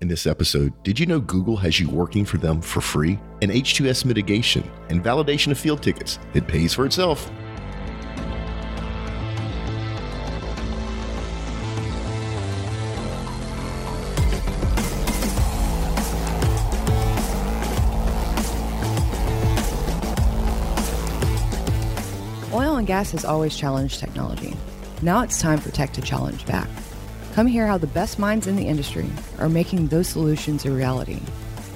In this episode, did you know Google has you working for them for free? And H2S mitigation and validation of field tickets. It pays for itself. Oil and gas has always challenged technology. Now it's time for tech to challenge back. Come hear how the best minds in the industry are making those solutions a reality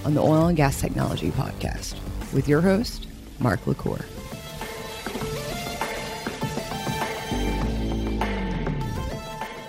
on the Oil and Gas Technology Podcast with your host, Mark LaCour.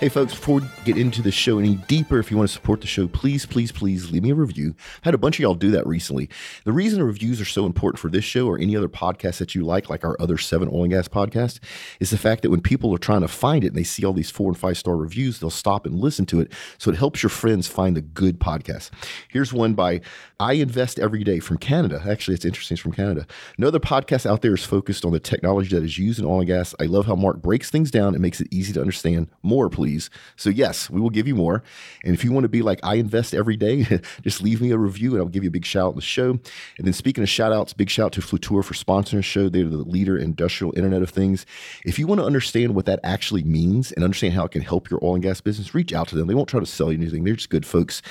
Hey, folks, before we get into the show any deeper, if you want to support the show, please, please, please leave me a review. I had a bunch of y'all do that recently. The reason reviews are so important for this show or any other podcast that you like, like our other seven oil and gas podcasts, is the fact that when people are trying to find it and they see all these four and five star reviews, they'll stop and listen to it. So it helps your friends find the good podcast. Here's one by I Invest Every Day from Canada. Actually, it's interesting. It's from Canada. Another podcast out there is focused on the technology that is used in oil and gas. I love how Mark breaks things down and makes it easy to understand. More, please. So, yes, we will give you more. And if you want to be like I invest every day, just leave me a review and I'll give you a big shout out in the show. And then, speaking of shout outs, big shout out to Flutura for sponsoring the show. They're the leader in industrial Internet of Things. If you want to understand what that actually means and understand how it can help your oil and gas business, reach out to them. They won't try to sell you anything. They're just good folks.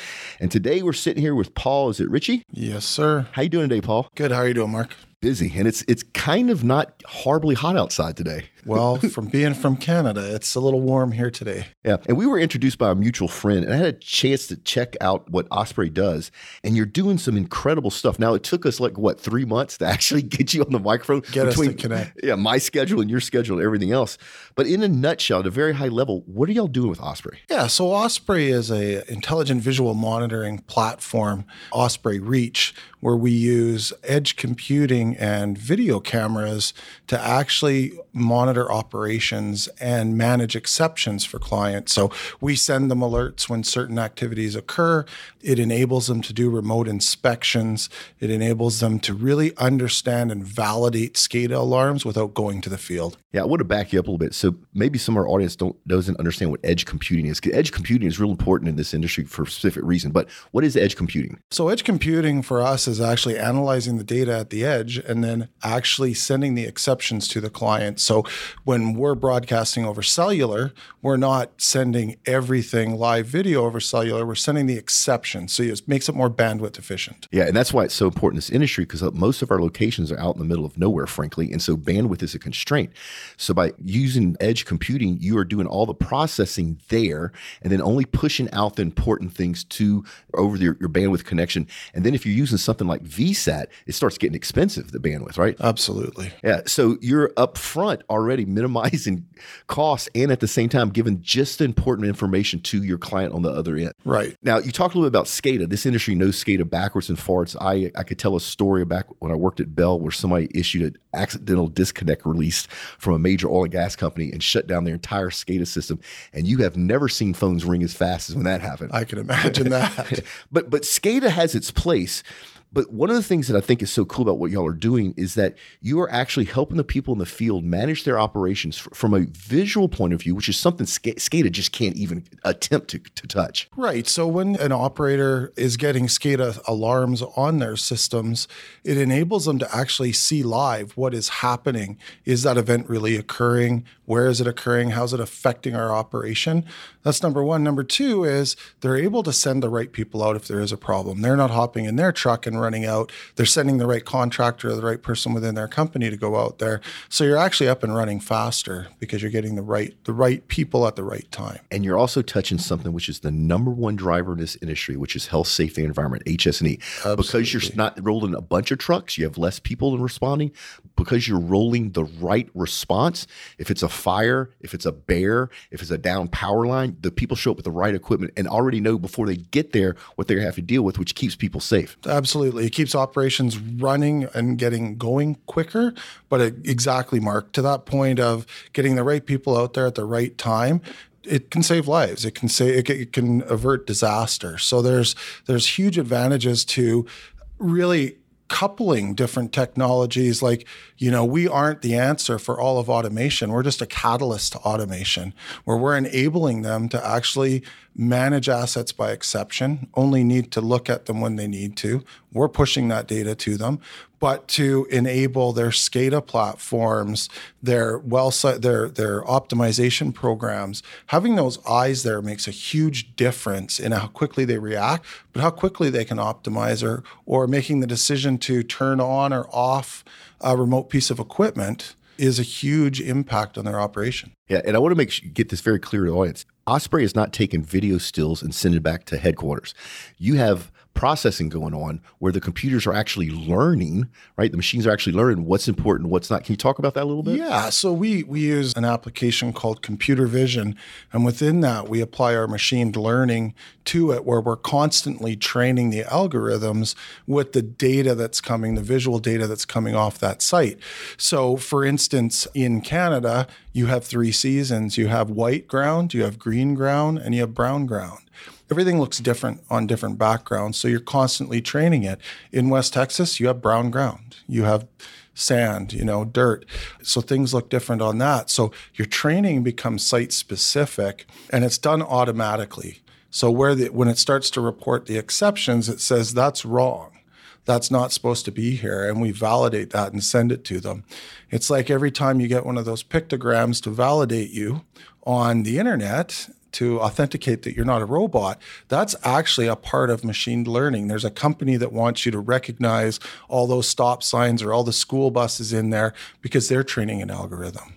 And today we're sitting here with Paul. Is it Ritchie? Yes, sir. How you doing today, Paul? Good. How are you doing, Mark? Busy, and it's it's kind of not horribly hot outside today. Well, from being from Canada, it's a little warm here today. Yeah, and we were introduced by a mutual friend, and I had a chance to check out what Osprey does. And you're doing some incredible stuff. Now, it took us like what three months to actually get you on the microphone, Get us to connect. Yeah, my schedule and your schedule and everything else. But in a nutshell, at a very high level, what are y'all doing with Osprey? Yeah, so Osprey is a intelligent visual monitoring platform, Osprey Reach, where we use edge computing and video cameras to actually monitor operations and manage exceptions for clients. So we send them alerts when certain activities occur. It enables them to do remote inspections. It enables them to really understand and validate SCADA alarms without going to the field. Yeah, I want to back you up a little bit. So maybe some of our audience don't doesn't understand what edge computing is. Edge computing is real important in this industry for a specific reason. But what is edge computing? So edge computing for us is actually analyzing the data at the edge and then actually sending the exceptions to the client. So when we're broadcasting over cellular, we're not sending everything live video over cellular. We're sending the exceptions. So it makes it more bandwidth efficient. Yeah, and that's why it's so important in this industry because uh, most of our locations are out in the middle of nowhere, frankly, and so bandwidth is a constraint. So by using edge computing, you are doing all the processing there, and then only pushing out the important things to over your, your bandwidth connection. And then if you're using something like VSAT, it starts getting expensive, the bandwidth, right? Absolutely. Yeah. So you're up front already minimizing costs and at the same time giving just important information to your client on the other end. Right. Now, you talked a little bit about SCADA. This industry knows SCADA backwards and forwards. I, I could tell a story back when I worked at Bell where somebody issued an accidental disconnect release from a major oil and gas company and shut down their entire SCADA system. And you have never seen phones ring as fast as when that happened. I can imagine that. but but SCADA has its place. But one of the things that I think is so cool about what y'all are doing is that you are actually helping the people in the field manage their operations f- from a visual point of view, which is something Sc- SCADA just can't even attempt to, to touch. Right. So when an operator is getting SCADA alarms on their systems, it enables them to actually see live what is happening. Is that event really occurring? Where is it occurring? How's it affecting our operation? That's number one. Number two is they're able to send the right people out if there is a problem. They're not hopping in their truck and running out. They're sending the right contractor or the right person within their company to go out there. So you're actually up and running faster because you're getting the right the right people at the right time. And you're also touching something which is the number one driver in this industry, which is health, safety, and environment, HS&E. Because you're not rolling a bunch of trucks, you have less people in responding. Because you're rolling the right response, if it's a fire, if it's a bear, if it's a down power line, the people show up with the right equipment and already know before they get there what they're going to have to deal with, which keeps people safe. Absolutely. It keeps operations running and getting going quicker. But it, exactly, Mark, to that point of getting the right people out there at the right time, it can save lives. It can say it can avert disaster. So there's there's huge advantages to really coupling different technologies. Like you know we aren't the answer for all of automation. We're just a catalyst to automation where we're enabling them to actually manage assets by exception only need to look at them when they need to. We're pushing that data to them but to enable their SCADA platforms, their well, their their optimization programs, having those eyes there makes a huge difference in how quickly they react, but how quickly they can optimize or or making the decision to turn on or off a remote piece of equipment is a huge impact on their operation. Yeah, and I want to make sure, get this very clear to the audience. Osprey is not taking video stills and sending it back to headquarters. You have processing going on where the computers are actually learning, right? The machines are actually learning what's important, what's not. Can you talk about that a little bit? Yeah. So we we use an application called computer vision, and within that we apply our machine learning to it, where we're constantly training the algorithms with the data that's coming, the visual data that's coming off that site. So, for instance, in Canada, you have three seasons. You have white ground, you have green ground, and you have brown ground everything looks different on different backgrounds. So you're constantly training it. In West Texas, you have brown ground, you have sand, you know, dirt. So things look different on that. So your training becomes site specific and it's done automatically. So where the, when it starts to report the exceptions, it says that's wrong. That's not supposed to be here. And we validate that and send it to them. It's like every time you get one of those pictograms to validate you on the internet, to authenticate that you're not a robot, that's actually a part of machine learning. There's a company that wants you to recognize all those stop signs or all the school buses in there because they're training an algorithm.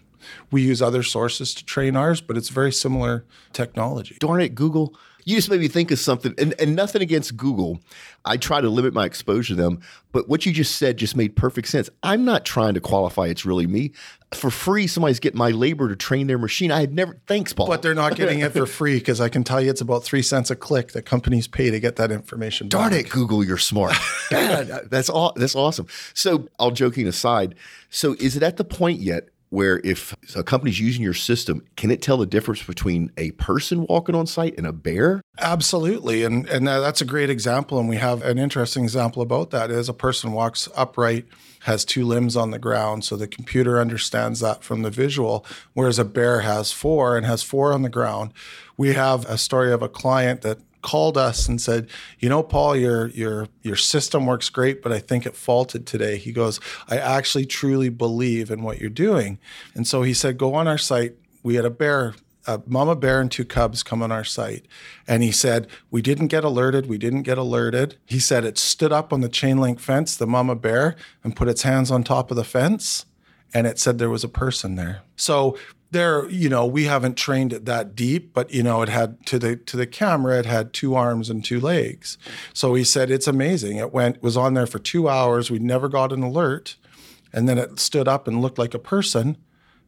We use other sources to train ours, but it's very similar technology. Darn it, Google you just made me think of something, and, and nothing against Google. I try to limit my exposure to them, but what you just said just made perfect sense. I'm not trying to qualify it's really me. For free, somebody's getting my labor to train their machine. I had never, thanks, Paul. But they're not getting it for free because I can tell you it's about three cents a click that companies pay to get that information. Darn back. it, Google, you're smart. that's all. That's awesome. So, all joking aside, so is it at the point yet where if a company's using your system, can it tell the difference between a person walking on site and a bear? Absolutely. And and that's a great example. And we have an interesting example about that is a person walks upright, has two limbs on the ground. So the computer understands that from the visual, whereas a bear has four and has four on the ground. We have a story of a client that called us and said, "You know, Paul, your your your system works great, but I think it faulted today." He goes, "I actually truly believe in what you're doing." And so he said, "Go on our site. We had a bear a mama bear and two cubs come on our site. And he said, We didn't get alerted. We didn't get alerted. He said it stood up on the chain link fence, the mama bear, and put its hands on top of the fence. And it said there was a person there. So there, you know, we haven't trained it that deep, but you know, it had to the to the camera, it had two arms and two legs. So he said it's amazing. It went was on there for two hours. We never got an alert, and then it stood up and looked like a person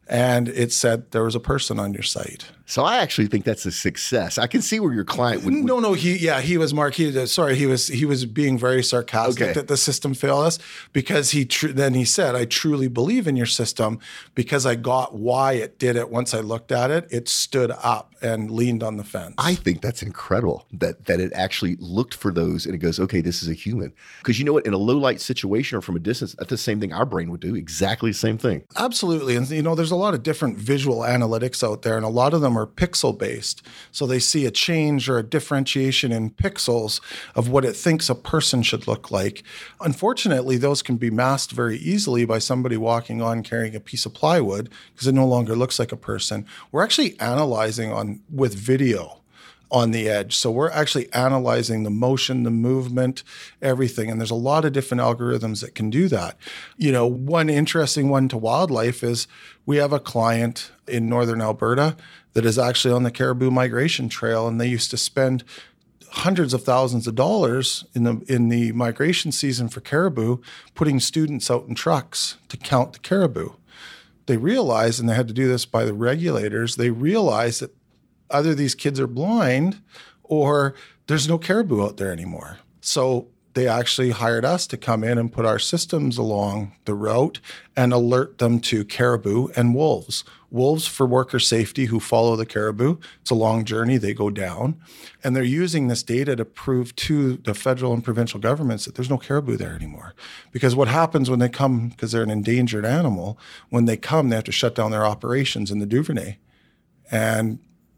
and it said there was a person on your site. So I actually think that's a success. I can see where your client would. would no, no, he yeah, he was Mark. He uh, sorry, he was he was being very sarcastic okay. that the system failed us because he tr- then he said, "I truly believe in your system because I got why it did it. Once I looked at it, it stood up and leaned on the fence." I think that's incredible that that it actually looked for those and it goes, "Okay, this is a human." Because you know what, in a low light situation or from a distance, that's the same thing our brain would do. Exactly the same thing. Absolutely, and you know, there's a lot of different visual analytics out there, and a lot of them are pixel based. So they see a change or a differentiation in pixels of what it thinks a person should look like. Unfortunately, those can be masked very easily by somebody walking on carrying a piece of plywood because it no longer looks like a person. We're actually analyzing on with video on the edge. So we're actually analyzing the motion, the movement, everything. And there's a lot of different algorithms that can do that. You know, one interesting one to wildlife is we have a client in northern Alberta that is actually on the caribou migration trail and they used to spend hundreds of thousands of dollars in the in the migration season for caribou putting students out in trucks to count the caribou they realized and they had to do this by the regulators they realized that either these kids are blind or there's no caribou out there anymore. So they actually hired us to come in and put our systems along the route and alert them to caribou and wolves. Wolves for worker safety who follow the caribou. It's a long journey, they go down. And they're using this data to prove to the federal and provincial governments that there's no caribou there anymore. Because what happens when they come, because they're an endangered animal, when they come, they have to shut down their operations in the Duvernay and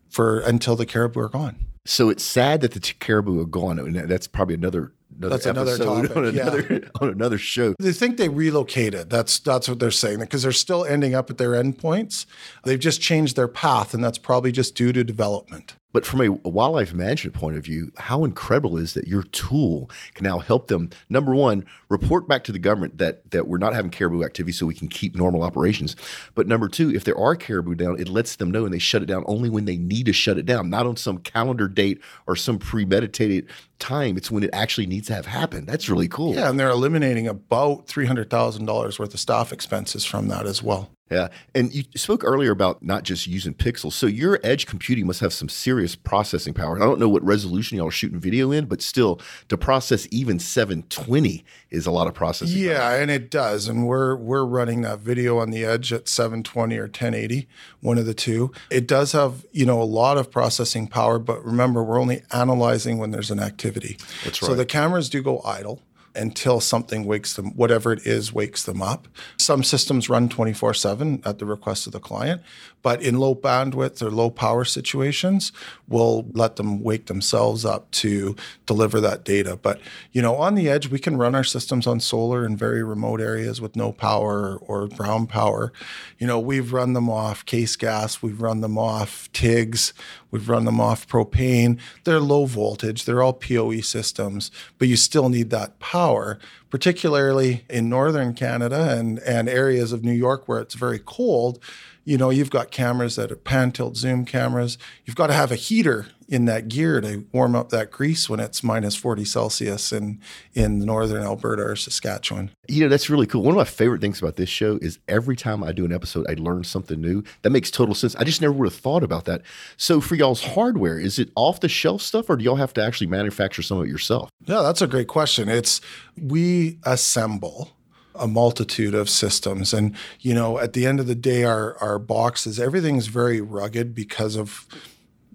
for until the caribou are gone. So it's sad that the caribou are gone. And that's probably another another That's another topic, on yeah. on another show. They think they relocated. That's that's what they're saying because they're still ending up at their endpoints. They've just changed their path, and that's probably just due to development. But from a wildlife management point of view, how incredible is that your tool can now help them, number one, report back to the government that, that we're not having caribou activity so we can keep normal operations. But number two, if there are caribou down, it lets them know and they shut it down only when they need to shut it down, not on some calendar date or some premeditated time. It's when it actually needs to have happened. That's really cool. Yeah, and they're eliminating about three hundred thousand dollars worth of staff expenses from that as well. Yeah. And you spoke earlier about not just using pixels. So your edge computing must have some serious processing power. I don't know what resolution y'all are shooting video in, but still to process even 720 is a lot of processing. power. Yeah, and it does. And we're we're running that video on the edge at 720 or 1080, one of the two. It does have, you know, a lot of processing power, but remember we're only analyzing when there's an activity. That's right. So the cameras do go idle until something wakes them, whatever it is, wakes them up. Some systems run 24 7 at the request of the client, but in low bandwidth or low power situations, we'll let them wake themselves up to deliver that data. But, you know, on the edge, we can run our systems on solar in very remote areas with no power or brown power. You know, we've run them off casing gas, we've run them off TEGs, we've run them off propane. They're low voltage, they're all PoE systems, but you still need that power, particularly in northern Canada and, and areas of New York where it's very cold. You know, you've got cameras that are pan tilt zoom cameras. You've got to have a heater in that gear to warm up that grease when it's minus 40 Celsius in, in northern Alberta or Saskatchewan. You know, that's really cool. One of my favorite things about this show is every time I do an episode, I learn something new. That makes total sense. I just never would have thought about that. So, for y'all's hardware, is it off the shelf stuff or do y'all have to actually manufacture some of it yourself? Yeah, that's a great question. It's we assemble a multitude of systems and you know at the end of the day our our boxes everything's very rugged because of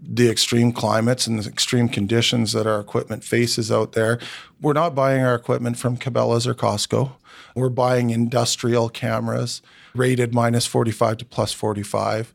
the extreme climates and the extreme conditions that our equipment faces out there. We're not buying our equipment from Cabela's or Costco. We're buying industrial cameras rated minus 45 to plus 45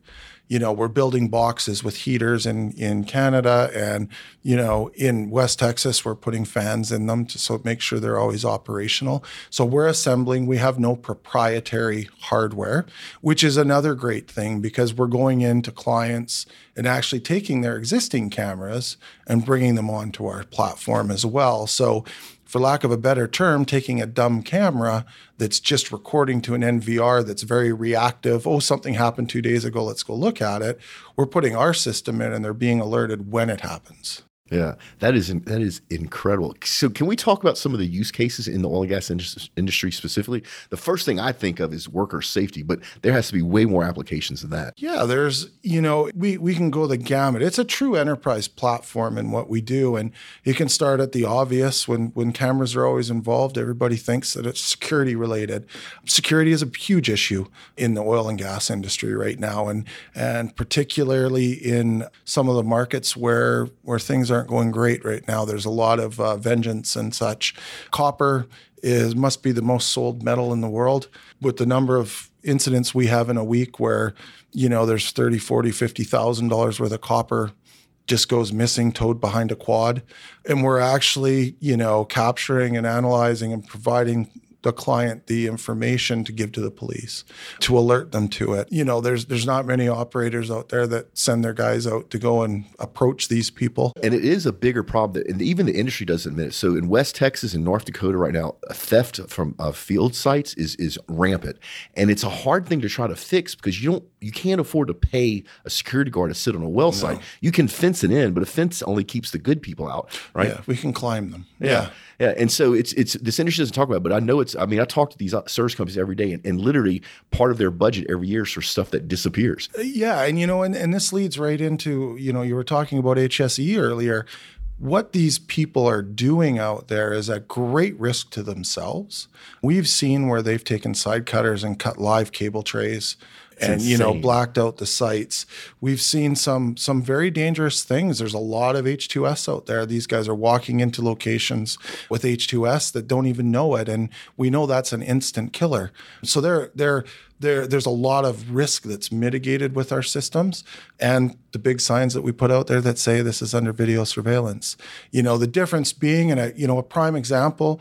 you know, we're building boxes with heaters in, in Canada and, you know, in West Texas, we're putting fans in them to so make sure they're always operational. So we're assembling, we have no proprietary hardware, which is another great thing because we're going into clients and actually taking their existing cameras and bringing them onto our platform as well. So for lack of a better term, taking a dumb camera that's just recording to an NVR that's very reactive. Oh, something happened two days ago. Let's go look at it. We're putting our system in and they're being alerted when it happens. Yeah, that is that is incredible. So, can we talk about some of the use cases in the oil and gas industry specifically? The first thing I think of is worker safety, but there has to be way more applications than that. Yeah, there's, you know, we, we can go the gamut. It's a true enterprise platform in what we do. And you can start at the obvious when, when cameras are always involved, everybody thinks that it's security related. Security is a huge issue in the oil and gas industry right now. And, and particularly in some of the markets where, where things aren't going great right now, there's a lot of uh, vengeance and such. Copper is must be the most sold metal in the world. With the number of incidents we have in a week where you know there's 30 40 50 thousand dollars worth of copper just goes missing towed behind a quad. And we're actually you know capturing and analyzing and providing the client the information to give to the police to alert them to it you know there's there's not many operators out there that send their guys out to go and approach these people And it is a bigger problem that and even the industry doesn't admit it. So in West Texas and North Dakota right now, theft from uh, field sites is is rampant, and it's a hard thing to try to fix because you don't you can't afford to pay a security guard to sit on a well site. You can fence it in, but a fence only keeps the good people out, right? yeah we can climb them Yeah. Yeah. And so it's it's this industry doesn't talk about it, but I know it's I mean, I talk to these uh, service companies every day and, and literally part of their budget every year is for stuff that disappears. Yeah, and you know, and, and this leads right into, you know, you were talking about HSE earlier. what these people are doing out there is at great risk to themselves. We've seen where they've taken side cutters and cut live cable trays and you know blacked out the sites. We've seen some some very dangerous things. There's a lot of H2S out there. These guys are walking into locations with H2S that don't even know it, and we know that's an instant killer. So they're they're there, there's a lot of risk that's mitigated with our systems and the big signs that we put out there that say this is under video surveillance. You know, the difference being, and a, you know, a prime example,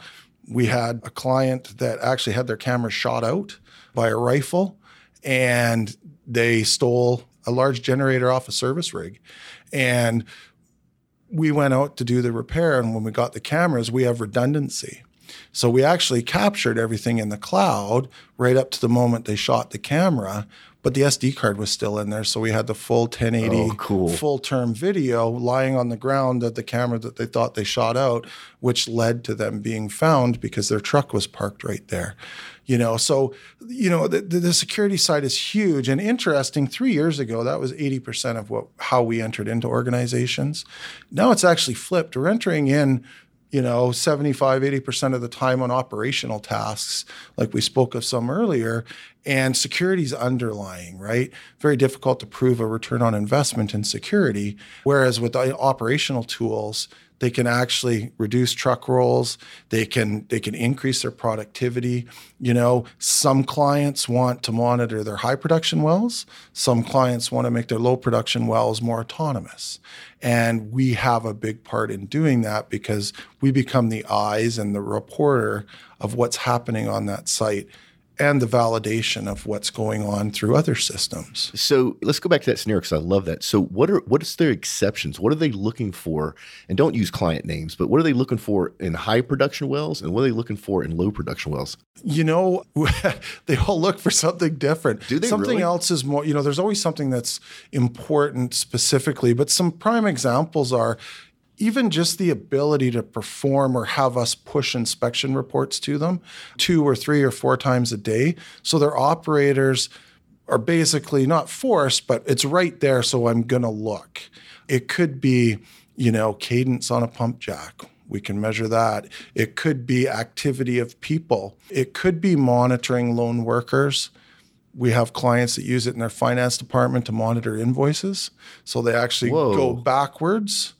we had a client that actually had their camera shot out by a rifle and they stole a large generator off a service rig. And we went out to do the repair. And when we got the cameras, we have redundancy. So we actually captured everything in the cloud right up to the moment they shot the camera, but the SD card was still in there. So we had the full 1080 oh, cool. full term video lying on the ground at the camera that they thought they shot out, which led to them being found because their truck was parked right there. You know, so you know the, the security side is huge and interesting. Three years ago, that was 80% of what how we entered into organizations. Now it's actually flipped. We're entering in you know 75 80% of the time on operational tasks like we spoke of some earlier and security's underlying right very difficult to prove a return on investment in security whereas with operational tools they can actually reduce truck rolls. They can they can increase their productivity. You know, some clients want to monitor their high production wells. Some clients want to make their low production wells more autonomous. And we have a big part in doing that because we become the eyes and the reporter of what's happening on that site and the validation of what's going on through other systems. So let's go back to that scenario because I love that. So what are what is their exceptions? What are they looking for? And don't use client names, but what are they looking for in high production wells, and what are they looking for in low production wells? You know, they all look for something different. Do they something really? else is more. You know, there's always something that's important specifically, but some prime examples are even just the ability to perform or have us push inspection reports to them two or three or four times a day. So their operators are basically not forced, but it's right there. So I'm going to look. It could be, you know, cadence on a pump jack. We can measure that. It could be activity of people. It could be monitoring lone workers. We have clients that use it in their finance department to monitor invoices. So they actually Whoa. go backwards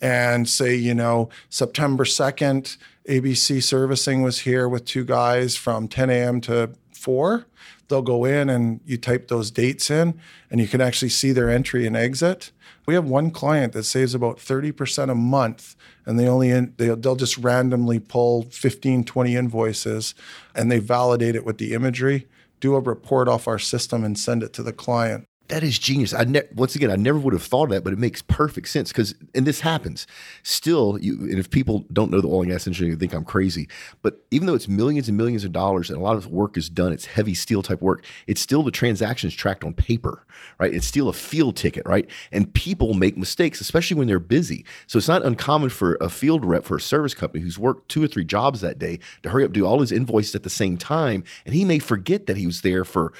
and say, you know, September 2nd, ABC servicing was here with two guys from 10 a.m. to 4. They'll go in and you type those dates in and you can actually see their entry and exit. We have one client that saves about 30% a month and they only in, they, they'll just randomly pull 15, 20 invoices and they validate it with the imagery, do a report off our system and send it to the client that is genius. I ne- once again, I never would have thought of that, but it makes perfect sense because, and this happens still. You, and if people don't know the oil and gas industry, they think I'm crazy. But even though it's millions and millions of dollars and a lot of work is done, it's heavy steel type work. It's still the transactions tracked on paper, right? It's still a field ticket, right? And people make mistakes, especially when they're busy. So it's not uncommon for a field rep for a service company who's worked two or three jobs that day to hurry up do all his invoices at the same time, and he may forget that he was there for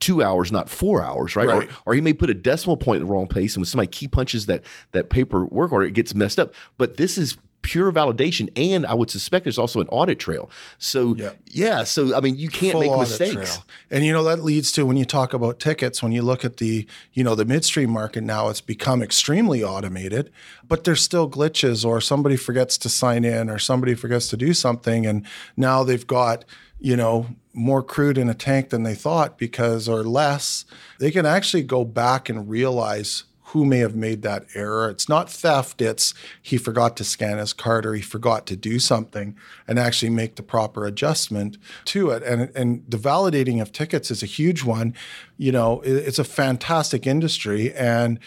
two hours, not four hours, right? right. Or, or he may put a decimal point in the wrong place, and when somebody key punches that that paper work order, it gets messed up. But this is pure validation, and I would suspect there's also an audit trail. So yeah, yeah so I mean, you can't Full make mistakes. trail. And you know that leads to when you talk about tickets, when you look at the you know the midstream market now, it's become extremely automated, but there's still glitches, or somebody forgets to sign in, or somebody forgets to do something, and now they've got you know more crude in a tank than they thought because or less they can actually go back and realize who may have made that error. It's not theft it's he forgot to scan his card or he forgot to do something and actually make the proper adjustment to it. And and the validating of tickets is a huge one. You know it's a fantastic industry and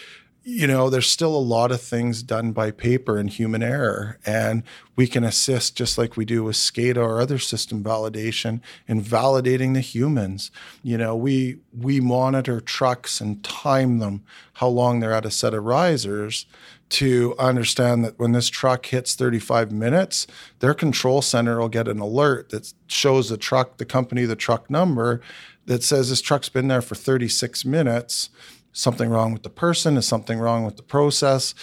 you know, there's still a lot of things done by paper and human error. And we can assist just like we do with SCADA or other system validation in validating the humans. You know, we we monitor trucks and time them how long they're at a set of risers to understand that when this truck hits 35 minutes, their control center will get an alert that shows the truck, the company, the truck number that says this truck's been there for 36 minutes something wrong with the person? Is something wrong with the process?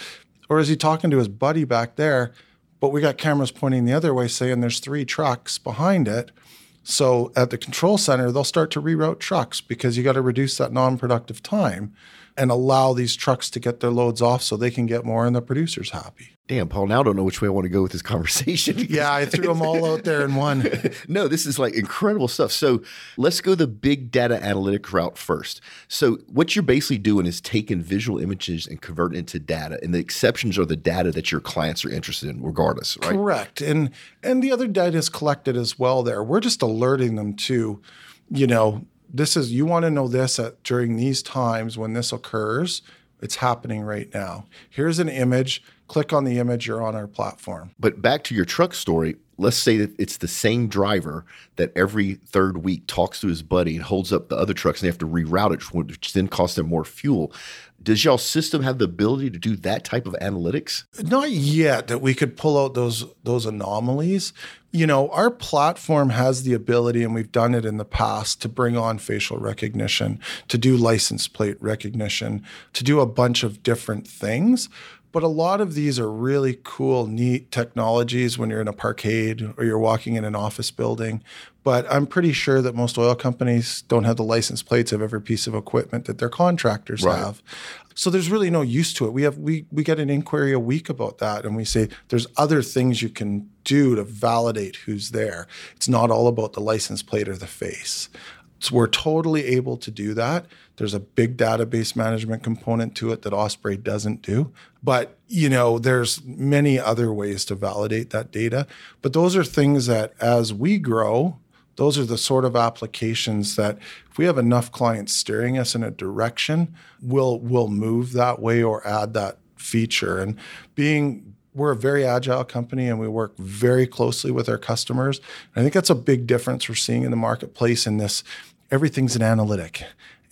Or is he talking to his buddy back there? But we got cameras pointing the other way saying there's three trucks behind it. So at the control center, they'll start to reroute trucks because you got to reduce that non productive time and allow these trucks to get their loads off so they can get more and the producer's happy. Damn, Paul, now I don't know which way I want to go with this conversation. yeah, I threw them all out there in one. no, this is like incredible stuff. So let's go the big data analytic route first. So what you're basically doing is taking visual images and converting into data. And the exceptions are the data that your clients are interested in, regardless, right? Correct. And and the other data is collected as well there. We're just alerting them to, you know, this is you want to know this during these times when this occurs. It's happening right now. Here's an image click on the image, you're on our platform. But back to your truck story, let's say that it's the same driver that every third week talks to his buddy and holds up the other trucks and they have to reroute it, which then costs them more fuel. Does y'all system have the ability to do that type of analytics? Not yet that we could pull out those those anomalies. You know, our platform has the ability, and we've done it in the past, to bring on facial recognition, to do license plate recognition, to do a bunch of different things. But a lot of these are really cool, neat technologies when you're in a parkade or you're walking in an office building. But I'm pretty sure that most oil companies don't have the license plates of every piece of equipment that their contractors right. have. So there's really no use to it. We have we we get an inquiry a week about that and we say there's other things you can do to validate who's there. It's not all about the license plate or the face. So we're totally able to do that. There's a big database management component to it that Osprey doesn't do. But, you know, there's many other ways to validate that data. But those are things that as we grow, those are the sort of applications that if we have enough clients steering us in a direction, we'll we'll move that way or add that feature. And being we're a very agile company and we work very closely with our customers. And I think that's a big difference we're seeing in the marketplace in this everything's an analytic.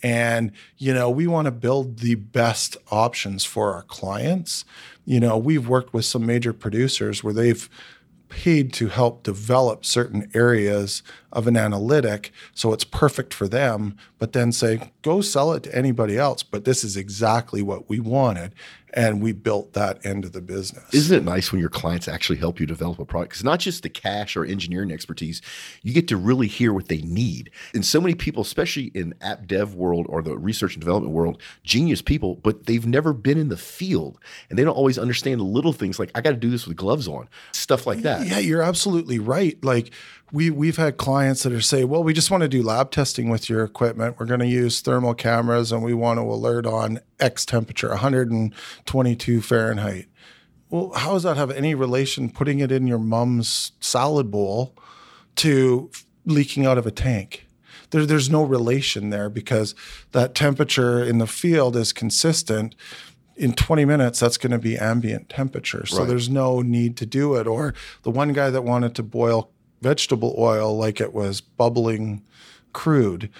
And, you know, we want to build the best options for our clients. You know, we've worked with some major producers where they've paid to help develop certain areas of an analytic so it's perfect for them, but then say, go sell it to anybody else. But this is exactly what we wanted and we built that end of the business. Isn't it nice when your clients actually help you develop a product? Because not just the cash or engineering expertise, you get to really hear what they need. And so many people, especially in app dev world or the research and development world, genius people, but they've never been in the field and they don't always understand the little things like I got to do this with gloves on, stuff like that. Yeah, you're absolutely right. Like we we've had clients that are say, well, we just want to do lab testing with your equipment. We're going to use thermal cameras and we want to alert on X temperature, 122 Fahrenheit. Well, how does that have any relation putting it in your mom's salad bowl to leaking out of a tank? There, there's no relation there because that temperature in the field is consistent in 20 minutes that's going to be ambient temperature so right. there's no need to do it or the one guy that wanted to boil vegetable oil like it was bubbling crude.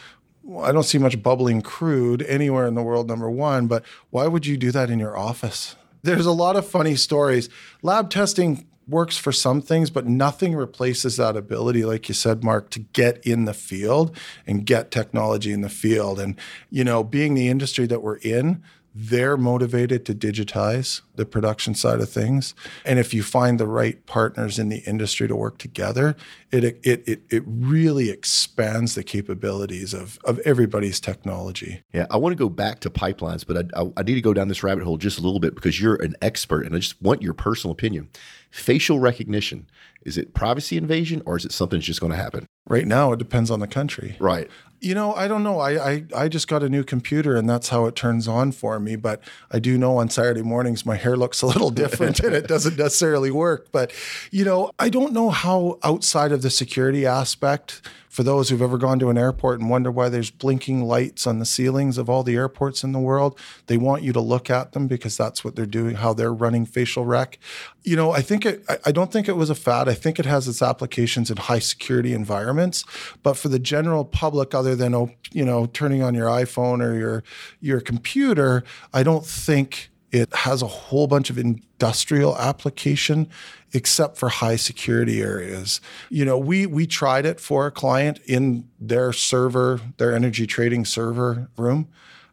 I don't see much bubbling crude anywhere in the world, number one, but why would you do that in your office? There's a lot of funny stories. Lab testing works for some things, but nothing replaces that ability, like you said, Mark, to get in the field and get technology in the field. And, you know, being the industry that we're in, they're motivated to digitize the production side of things. And if you find the right partners in the industry to work together it it it, it really expands the capabilities of of everybody's technology. Yeah i want to go back to pipelines but I, I, I need to go down this rabbit hole just a little bit because you're an expert and i just want your personal opinion. Facial recognition is it privacy invasion or is it something that's just going to happen right now it depends on the country right you know, I don't know. I, I I just got a new computer and that's how it turns on for me. But I do know on Saturday mornings my hair looks a little different and it doesn't necessarily work. But you know, I don't know how outside of the security aspect for those who've ever gone to an airport and wonder why there's blinking lights on the ceilings of all the airports in the world, they want you to look at them because that's what they're doing, how they're running facial rec. You know, I think it, I don't think it was a fad. I think it has its applications in high security environments. But for the general public, other than, oh, you know, turning on your iPhone or your, your computer, I don't think it has a whole bunch of industrial application except for high security areas. You know, we we tried it for a client in their server, their energy trading server room.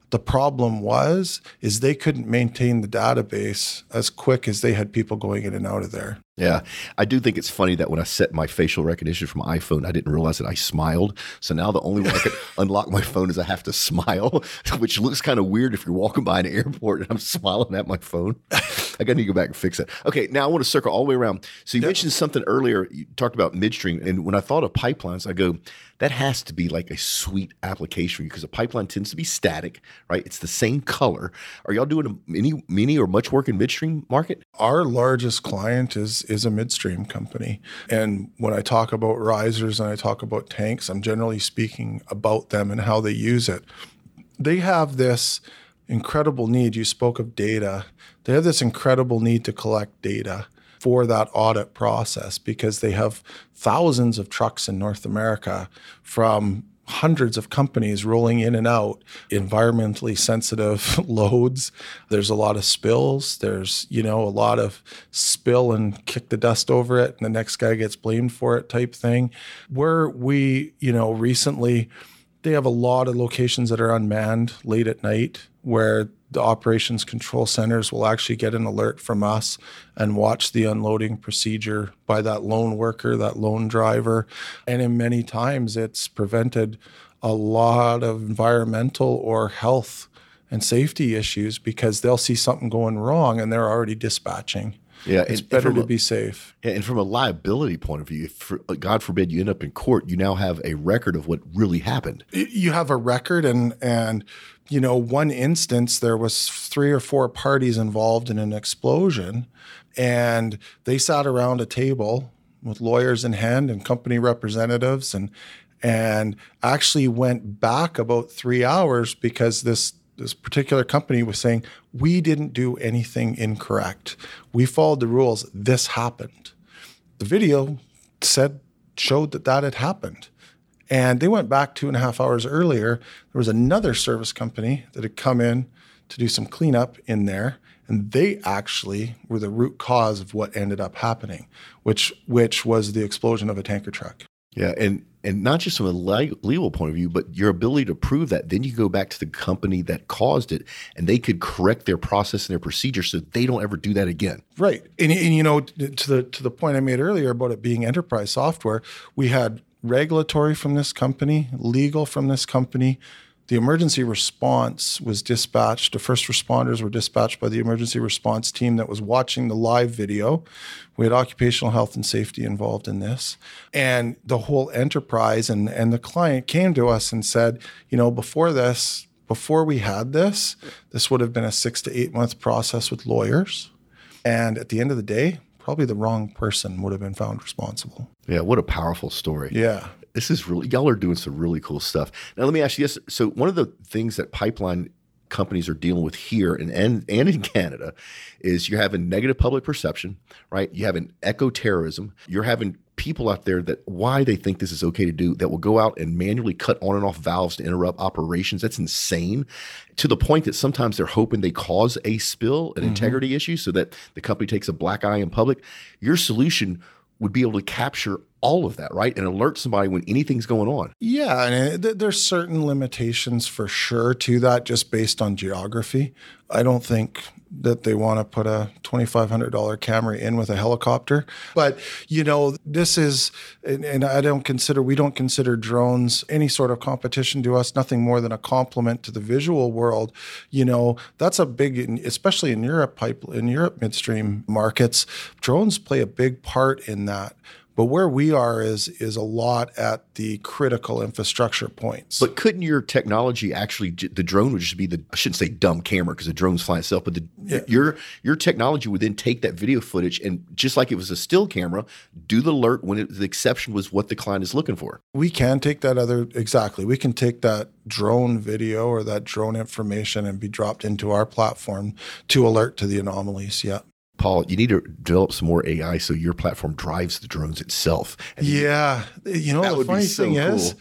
The problem was is they couldn't maintain the database as quick as they had people going in and out of there. Yeah, I do think it's funny that when I set my facial recognition from iPhone, I didn't realize that I smiled. So now the only way I can unlock my phone is I have to smile, which looks kind of weird if you're walking by an airport and I'm smiling at my phone. I got to go back and fix that. Okay, now I want to circle all the way around. So you yeah. mentioned something earlier. You talked about midstream, and when I thought of pipelines, I go, that has to be like a sweet application because a pipeline tends to be static, right? It's the same color. Are y'all doing any, many or much work in midstream market? Our largest client is is a midstream company. And when I talk about risers and I talk about tanks, I'm generally speaking about them and how they use it. They have this incredible need. You spoke of data. They have this incredible need to collect data for that audit process because they have thousands of trucks in North America from hundreds of companies rolling in and out environmentally sensitive loads. There's a lot of spills. There's you know a lot of spill and kick the dust over it and the next guy gets blamed for it type thing. Where we you know recently they have a lot of locations that are unmanned late at night where the operations control centers will actually get an alert from us and watch the unloading procedure by that lone worker, that lone driver. And in many times, it's prevented a lot of environmental or health and safety issues because they'll see something going wrong and they're already dispatching. Yeah, it's and, better and to a, be safe. And from a liability point of view, if for, God forbid you end up in court, you now have a record of what really happened. You have a record, and and you know, one instance there was three or four parties involved in an explosion, and they sat around a table with lawyers in hand and company representatives, and and actually went back about three hours because this this particular company was saying we didn't do anything incorrect. We followed the rules. This happened. The video said showed that that had happened. And they went back two and a half hours earlier. There was another service company that had come in to do some cleanup in there. And they actually were the root cause of what ended up happening, which which was the explosion of a tanker truck. Yeah, and and not just from a legal point of view, but your ability to prove that. Then you go back to the company that caused it, and they could correct their process and their procedure so they don't ever do that again. Right, and, and you know, to the to the point I made earlier about it being enterprise software, we had regulatory from this company, legal from this company. The emergency response was dispatched. The first responders were dispatched by the emergency response team that was watching the live video. We had occupational health and safety involved in this. And the whole enterprise and, and the client came to us and said, you know, before this, before we had this, this would have been a six to eight month process with lawyers. And at the end of the day, probably the wrong person would have been found responsible. Yeah, what a powerful story. Yeah. This is really, y'all are doing some really cool stuff. Now, let me ask you this. So, one of the things that pipeline companies are dealing with here and, and, and in Canada is you're having negative public perception, right? You have an eco terrorism. You're having people out there that why they think this is okay to do that will go out and manually cut on and off valves to interrupt operations. That's insane to the point that sometimes they're hoping they cause a spill, an mm-hmm. integrity issue, so that the company takes a black eye in public. Your solution would be able to capture all of that, right? And alert somebody when anything's going on. Yeah, and uh, it, there's certain limitations for sure to that just based on geography. I don't think that they want to put a $2500 camera in with a helicopter but you know this is and, and, i don't consider we don't consider drones any sort of competition to us nothing more than a complement to the visual world you know that's a big especially in europe pipe in europe midstream markets drones play a big part in that but where we are is is a lot at the critical infrastructure points. But couldn't your technology actually the drone would just be the I shouldn't say dumb camera because the drone's flying itself, but the, yeah. your your technology would then take that video footage and just like it was a still camera, do the alert when it, the exception was what the client is looking for. We can take that other exactly. We can take that drone video or that drone information and be dropped into our platform to alert to the anomalies. Yeah. Paul, you need to develop some more AI so your platform drives the drones itself. yeah. You know, the funny so thing cool. is,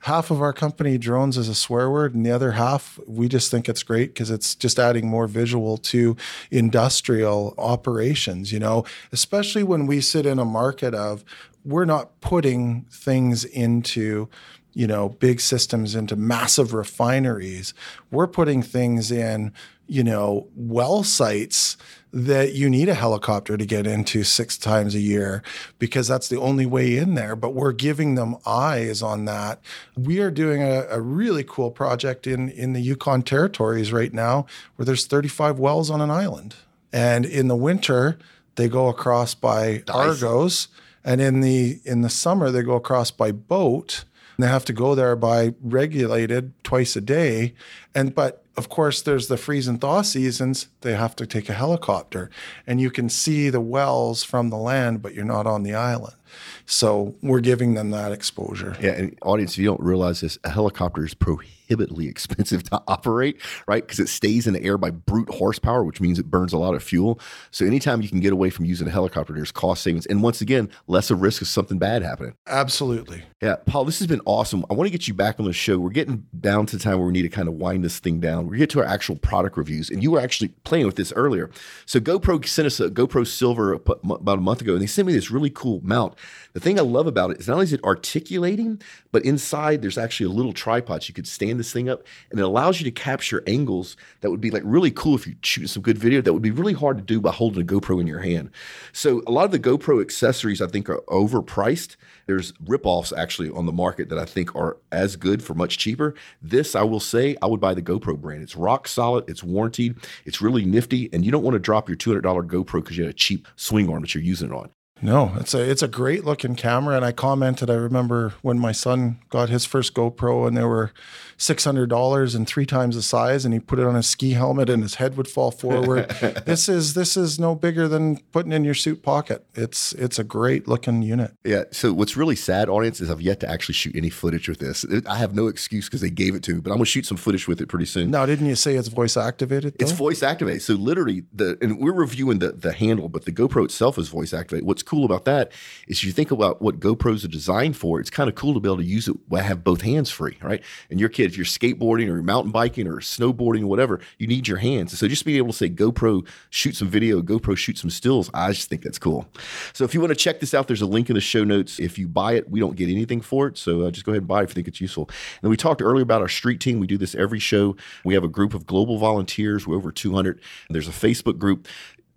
half of our company drones is a swear word, and the other half, we just think it's great because it's just adding more visual to industrial operations, you know, especially when we sit in a market of we're not putting things into you know, big systems into massive refineries. We're putting things in, you know, well sites that you need a helicopter to get into six times a year because that's the only way in there. But we're giving them eyes on that. We are doing a, a really cool project in, in the Yukon territories right now where there's 35 wells on an island. And in the winter, they go across by Argos. And in the in the summer, they go across by boat. And they have to go there by regulated twice a day. And but of course, there's the freeze and thaw seasons. They have to take a helicopter, and you can see the wells from the land, but you're not on the island. So we're giving them that exposure. Yeah, and audience, if you don't realize this, a helicopter is prohibitively expensive to operate, right? Because it stays in the air by brute horsepower, which means it burns a lot of fuel. So anytime you can get away from using a helicopter, there's cost savings, and once again, less of risk of something bad happening. Absolutely. Yeah, Paul, this has been awesome. I want to get you back on the show. We're getting down to the time where we need to kind of wind this thing down. Um, we get to our actual product reviews, and you were actually playing with this earlier. So GoPro sent us a GoPro Silver uh, about a month ago, and they sent me this really cool mount. The thing I love about it is not only is it articulating, but inside there's actually a little tripod. So you could stand this thing up, and it allows you to capture angles that would be like really cool if you shoot some good video. That would be really hard to do by holding a GoPro in your hand. So a lot of the GoPro accessories I think are overpriced. There's ripoffs actually on the market that I think are as good for much cheaper. This I will say I would buy the GoPro brand. It's rock solid. It's warranted. It's really nifty, and you don't want to drop your $200 GoPro because you had a cheap swing arm that you're using it on. No, it's a it's a great looking camera, and I commented. I remember when my son got his first GoPro, and they were six hundred dollars and three times the size, and he put it on a ski helmet, and his head would fall forward. this is this is no bigger than putting in your suit pocket. It's it's a great looking unit. Yeah. So what's really sad, audience, is I've yet to actually shoot any footage with this. I have no excuse because they gave it to me, but I'm gonna shoot some footage with it pretty soon. Now, didn't you say it's voice activated? Though? It's voice activated. So literally, the and we're reviewing the the handle, but the GoPro itself is voice activated. What's cool about that is you think about what GoPros are designed for. It's kind of cool to be able to use it. Have both hands free, right? And your kid, if you're skateboarding or mountain biking or snowboarding or whatever, you need your hands. So just being able to say GoPro shoot some video, GoPro shoot some stills, I just think that's cool. So if you want to check this out, there's a link in the show notes. If you buy it, we don't get anything for it. So uh, just go ahead and buy it if you think it's useful. And we talked earlier about our street team. We do this every show. We have a group of global volunteers. We're over 200. There's a Facebook group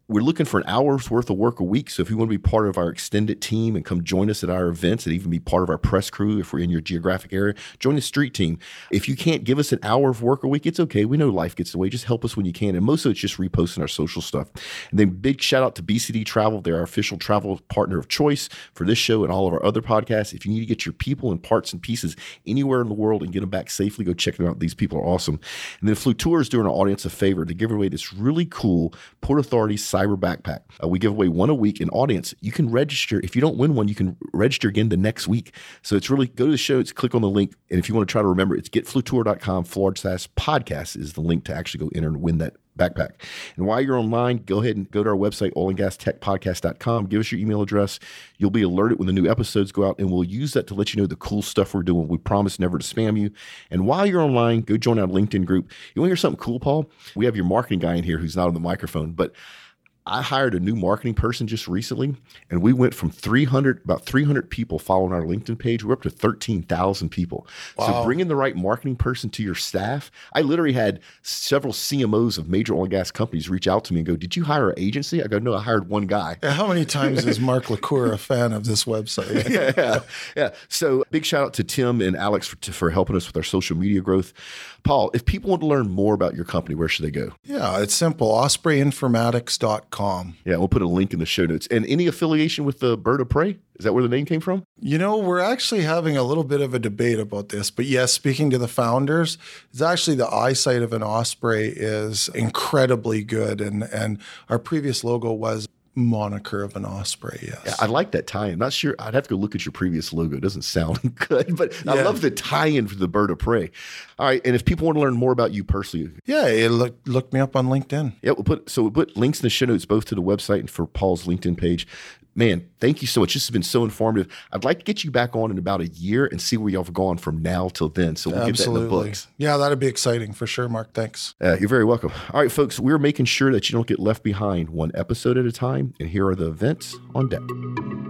we're looking for an hour's worth of work a week. So if you want to be part of our extended team and come join us at our events and even be part of our press crew, if we're in your geographic area, join the street team. If you can't give us an hour of work a week, it's okay. We know life gets away. Just help us when you can. And most of it's just reposting our social stuff. And then big shout out to BCD Travel. They're our official travel partner of choice for this show and all of our other podcasts. If you need to get your people and parts and pieces anywhere in the world and get them back safely, go check them out. These people are awesome. And then Flutura is doing our audience a favor to give away this really cool Port Authority cyber backpack. Uh, we give away one a week. In audience, you can register. If you don't win one, you can register again the next week. So it's really go to the show. It's click on the link, and if you want to try to remember, it's getflutura.com forward slash podcast is the link to actually go enter and win that backpack. And while you're online, go ahead and go to our website, oilandgastechpodcast.com. Give us your email address. You'll be alerted when the new episodes go out, and we'll use that to let you know the cool stuff we're doing. We promise never to spam you. And while you're online, go join our LinkedIn group. You want to hear something cool, Paul? We have your marketing guy in here who's not on the microphone, but I hired a new marketing person just recently, and we went from 300, about 300 people following our LinkedIn page. We're up to 13,000 people. Wow. So bringing the right marketing person to your staff. I literally had several CMOs of major oil and gas companies reach out to me and go, Did you hire an agency? I go, No, I hired one guy. How many times is Mark LaCour a fan of this website? yeah, yeah, yeah. So big shout out to Tim and Alex for, for helping us with our social media growth. Paul, if people want to learn more about your company, where should they go? Yeah, it's simple ospreyinformatics.com. Yeah, we'll put a link in the show notes. And any affiliation with the bird of prey? Is that where the name came from? You know, we're actually having a little bit of a debate about this. But yes, speaking to the founders, it's actually the eyesight of an osprey is incredibly good. And, and our previous logo was moniker of an osprey. Yes, yeah, I like that tie-in. Not sure. I'd have to go look at your previous logo. It doesn't sound good, but yeah. I love the tie-in for the bird of prey. All right, and if people want to learn more about you personally, yeah, look look me up on LinkedIn. Yeah, we'll put so we'll put links in the show notes both to the website and for Paul's LinkedIn page man, thank you so much. This has been so informative. I'd like to get you back on in about a year and see where y'all have gone from now till then. So we'll Absolutely. get that in the books. Yeah, that'd be exciting for sure, Mark. Thanks. Uh, you're very welcome. All right, folks, we're making sure that you don't get left behind one episode at a time. And here are the events on deck.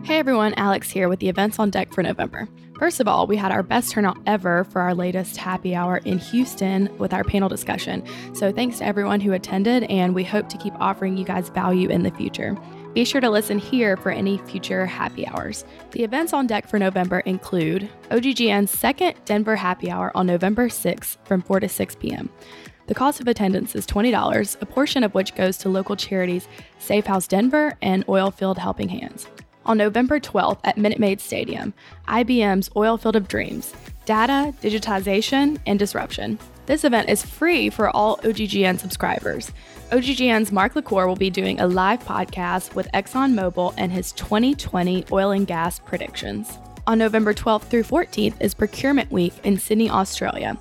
Hey everyone, Alex here with the events on deck for November. First of all, we had our best turnout ever for our latest happy hour in Houston with our panel discussion. So, thanks to everyone who attended, and we hope to keep offering you guys value in the future. Be sure to listen here for any future happy hours. The events on deck for November include OGGN's second Denver happy hour on November 6th from 4 to 6 p.m. The cost of attendance is $20, a portion of which goes to local charities Safe House Denver and Oilfield Helping Hands on November 12th at Minute Maid Stadium, IBM's Oilfield of Dreams Data, Digitization, and Disruption. This event is free for all OGGN subscribers. OGGN's Mark LaCour will be doing a live podcast with ExxonMobil and his 2020 oil and gas predictions. On November 12th through 14th is Procurement Week in Sydney, Australia.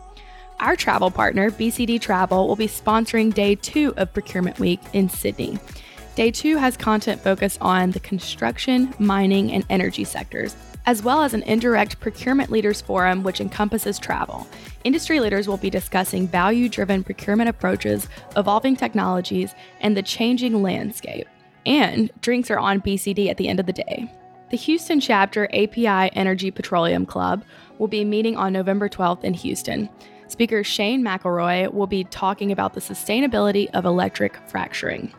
Our travel partner, BCD Travel, will be sponsoring day two of Procurement Week in Sydney. Day two has content focused on the construction, mining, and energy sectors, as well as an indirect procurement leaders forum which encompasses travel. Industry leaders will be discussing value driven procurement approaches, evolving technologies, and the changing landscape. And drinks are on BCD at the end of the day. The Houston chapter API Energy Petroleum Club will be meeting on November 12th in Houston. Speaker Shane McElroy will be talking about the sustainability of electric fracturing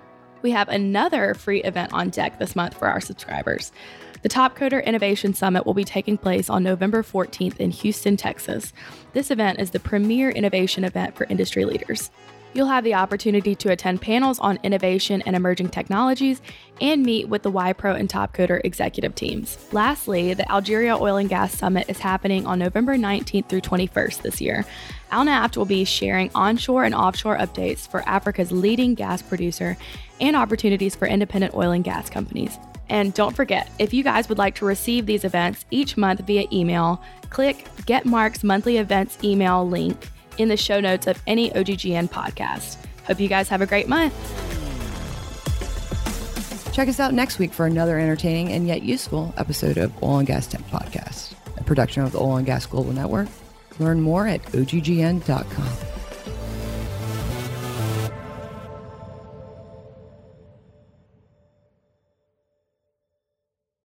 we have another free event on deck this month for our subscribers. The Top Coder Innovation Summit will be taking place on November 14th in Houston, Texas. This event is the premier innovation event for industry leaders. You'll have the opportunity to attend panels on innovation and emerging technologies and meet with the Wipro and Topcoder executive teams. Lastly, the Algeria Oil and Gas Summit is happening on November 19th through 21st this year. Alnaft will be sharing onshore and offshore updates for Africa's leading gas producer and opportunities for independent oil and gas companies. And don't forget, if you guys would like to receive these events each month via email, click Get Mark's monthly events email link in the show notes of any OGGN podcast. Hope you guys have a great month. Check us out next week for another entertaining and yet useful episode of Oil and Gas Tech Podcast, a production of the Oil and Gas Global Network. Learn more at oggn.com.